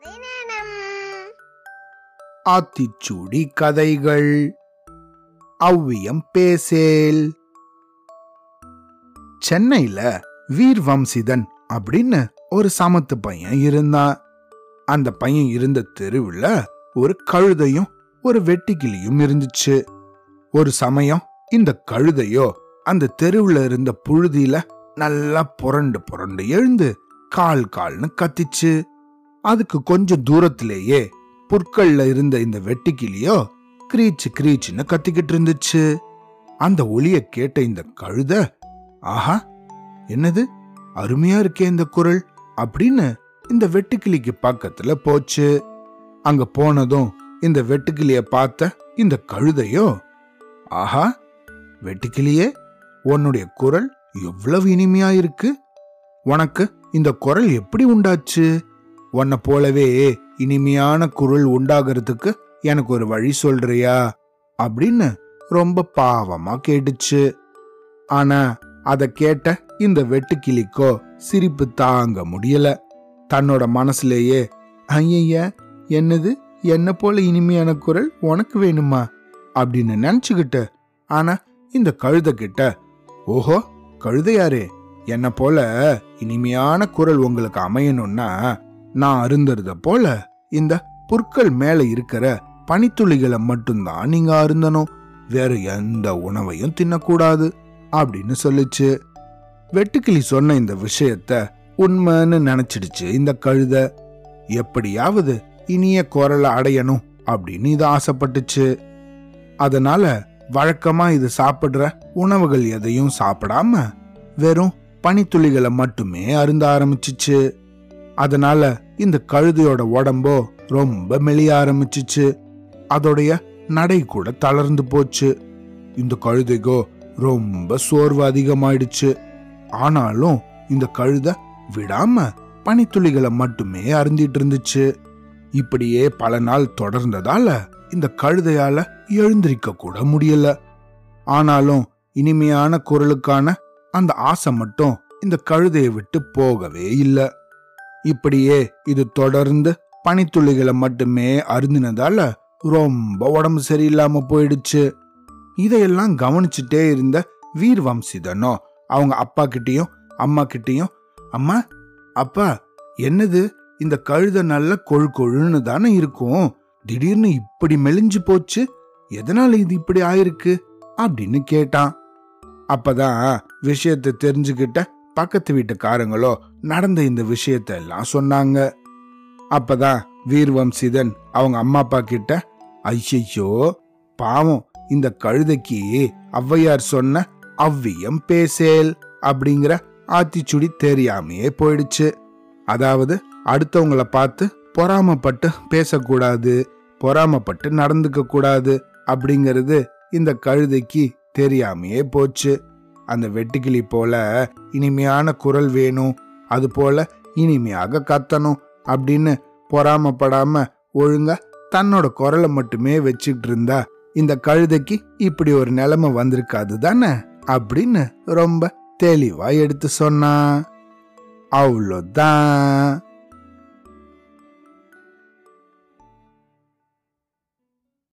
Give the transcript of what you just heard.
கதை ஆத்திச்சூடி கதைகள். அவ்வியம் பேசேல். சென்னையில வீர் வம்சிதன் அப்படின்னு ஒரு சமத்து பையன் இருந்தான். அந்த பையன் இருந்த தெருவுல ஒரு கழுதையும் ஒரு வெட்டிக்கிளியும் இருந்துச்சு. ஒரு சமயம் இந்த கழுதையோ அந்த தெருவுல இருந்த புழுதியில நல்லா புரண்டு புரண்டு எழுந்து கால் கால்னு கத்திச்சு. அதுக்கு கொஞ்சம் தூரத்திலேயே புற்கள்ல இருந்த இந்த வெட்டிக்கிளியோ கிரீச்சு கிரீச்சுன்னு கத்திக்கிட்டு இருந்துச்சு. அந்த ஒளிய கேட்ட இந்த கழுத ஆஹா என்னது? அருமையா இருக்கே இந்த குரல் அப்படின்னு இந்த வெட்டுக்கிளிக்கு பக்கத்துல போச்சு. அங்க போனதும் இந்த வெட்டுக்கிளிய பார்த்த இந்த கழுதையோ ஆஹா வெட்டுக்கிளியே உன்னுடைய குரல் எவ்வளவு இனிமையா இருக்கு. உனக்கு இந்த குரல் எப்படி உண்டாச்சு? உன்னை போலவே இனிமையான குரல் உண்டாகிறதுக்கு எனக்கு ஒரு வழி சொல்றியா? அப்படின்னு ரொம்ப பாவமா கேட்டுச்சு. ஆனா அத கேட்ட இந்த வெட்டுக்கிளிக்கோ சிரிப்பு தாங்க முடியல. தன்னோட மனசுலேயே ஐய என்னது? என்ன போல இனிமையான குரல் உனக்கு வேணுமா? அப்படின்னு நினைச்சுக்கிட்டு ஆனா இந்த கழுத கிட்ட ஓஹோ கழுதையாரே என்ன போல இனிமையான குரல் உங்களுக்கு அமையணும்னா நான் அருந்தறத போல இந்த புற்கள் மேல இருக்கிற பனித்துளிகளை மட்டும்தான் நீங்க அருந்தணும். வேற எந்த உணவையும் தின்னக்கூடாது அப்படின்னு சொல்லுச்சு. வெட்டுக்கிளி சொன்ன இந்த விஷயத்த உண்மைன்னு நினைச்சிடுச்சு இந்த கழுத. எப்படியாவது இனிய குரலை அடையணும் அப்படின்னு இது ஆசைப்பட்டுச்சு. அதனால வழக்கமா இது சாப்பிடுற உணவுகள் எதையும் சாப்பிடாம வெறும் பனித்துளிகளை மட்டுமே அருந்த ஆரம்பிச்சிச்சு. அதனால இந்த கழுதையோட உடம்போ ரொம்ப மெலிய ஆரம்பிச்சிச்சு. அதோடைய நடை கூட தளர்ந்து போச்சு. இந்த கழுதைக்கோ ரொம்ப சோர்வு அதிகமாயிடுச்சு. ஆனாலும் இந்த கழுத விடாம பனித்துளிகளை மட்டுமே அருந்திட்டு இருந்துச்சு. இப்படியே பல நாள் தொடர்ந்ததால இந்த கழுதையால எழுந்திருக்க கூட முடியல. ஆனாலும் இனிமையான குரலுக்கான அந்த ஆசை மட்டும் இந்த கழுதையை விட்டு போகவே இல்லை. இப்படியே இது தொடர்ந்து பனித்துளிகளை மட்டுமே அருந்தினதால ரொம்ப உடம்பு சரியில்லாம போயிடுச்சு. இதையெல்லாம் கவனிச்சுட்டே இருந்த வீர் வம்சிதனோ அவங்க அப்பா கிட்டயும் அம்மா கிட்டயும் அம்மா அப்பா என்னது? இந்த கழுத நல்ல கொழு கொழுன்னு தானே இருக்கும். திடீர்னு இப்படி மெலிஞ்சு போச்சு. எதனால இது இப்படி ஆயிருக்கு? அப்படின்னு கேட்டான். அப்பதான் விஷயத்தை தெரிஞ்சுக்கிட்ட பக்கத்து வீட்டுக்காரங்களோ நடந்த இந்த விஷயத்த எல்லாம் சொன்னாங்க. அப்பதான் வீர்வம்சிதன் அவங்க அம்மா அப்பா கிட்ட ஐயையோ பாவம் இந்த கழுதைக்கு ஔவையார் சொன்ன அவ்வியம் பேசேல் அப்படிங்கிற ஆத்திச்சுடி தெரியாமையே போயிடுச்சு. அதாவது அடுத்தவங்கள பார்த்து பொறாமப்பட்டு பேசக்கூடாது பொறாமப்பட்டு நடந்துக்க கூடாது அப்படிங்கிறது இந்த கழுதைக்கு தெரியாமையே போச்சு. அந்த வெட்டுக்கிளி போல இனிமையான குரல் வேணும். அது போல இனிமையாக கத்தணும் அப்படின்னு பொறாமப்படாம ஒழுங்கா தன்னோட குரலை மட்டுமே வச்சுக்கிட்டு இருந்தா இந்த கழுதைக்கு இப்படி ஒரு நிலைமை வந்திருக்காது தானே? அப்படின்னு ரொம்ப தெளிவா எடுத்து சொன்னா அவ்வளோதான்.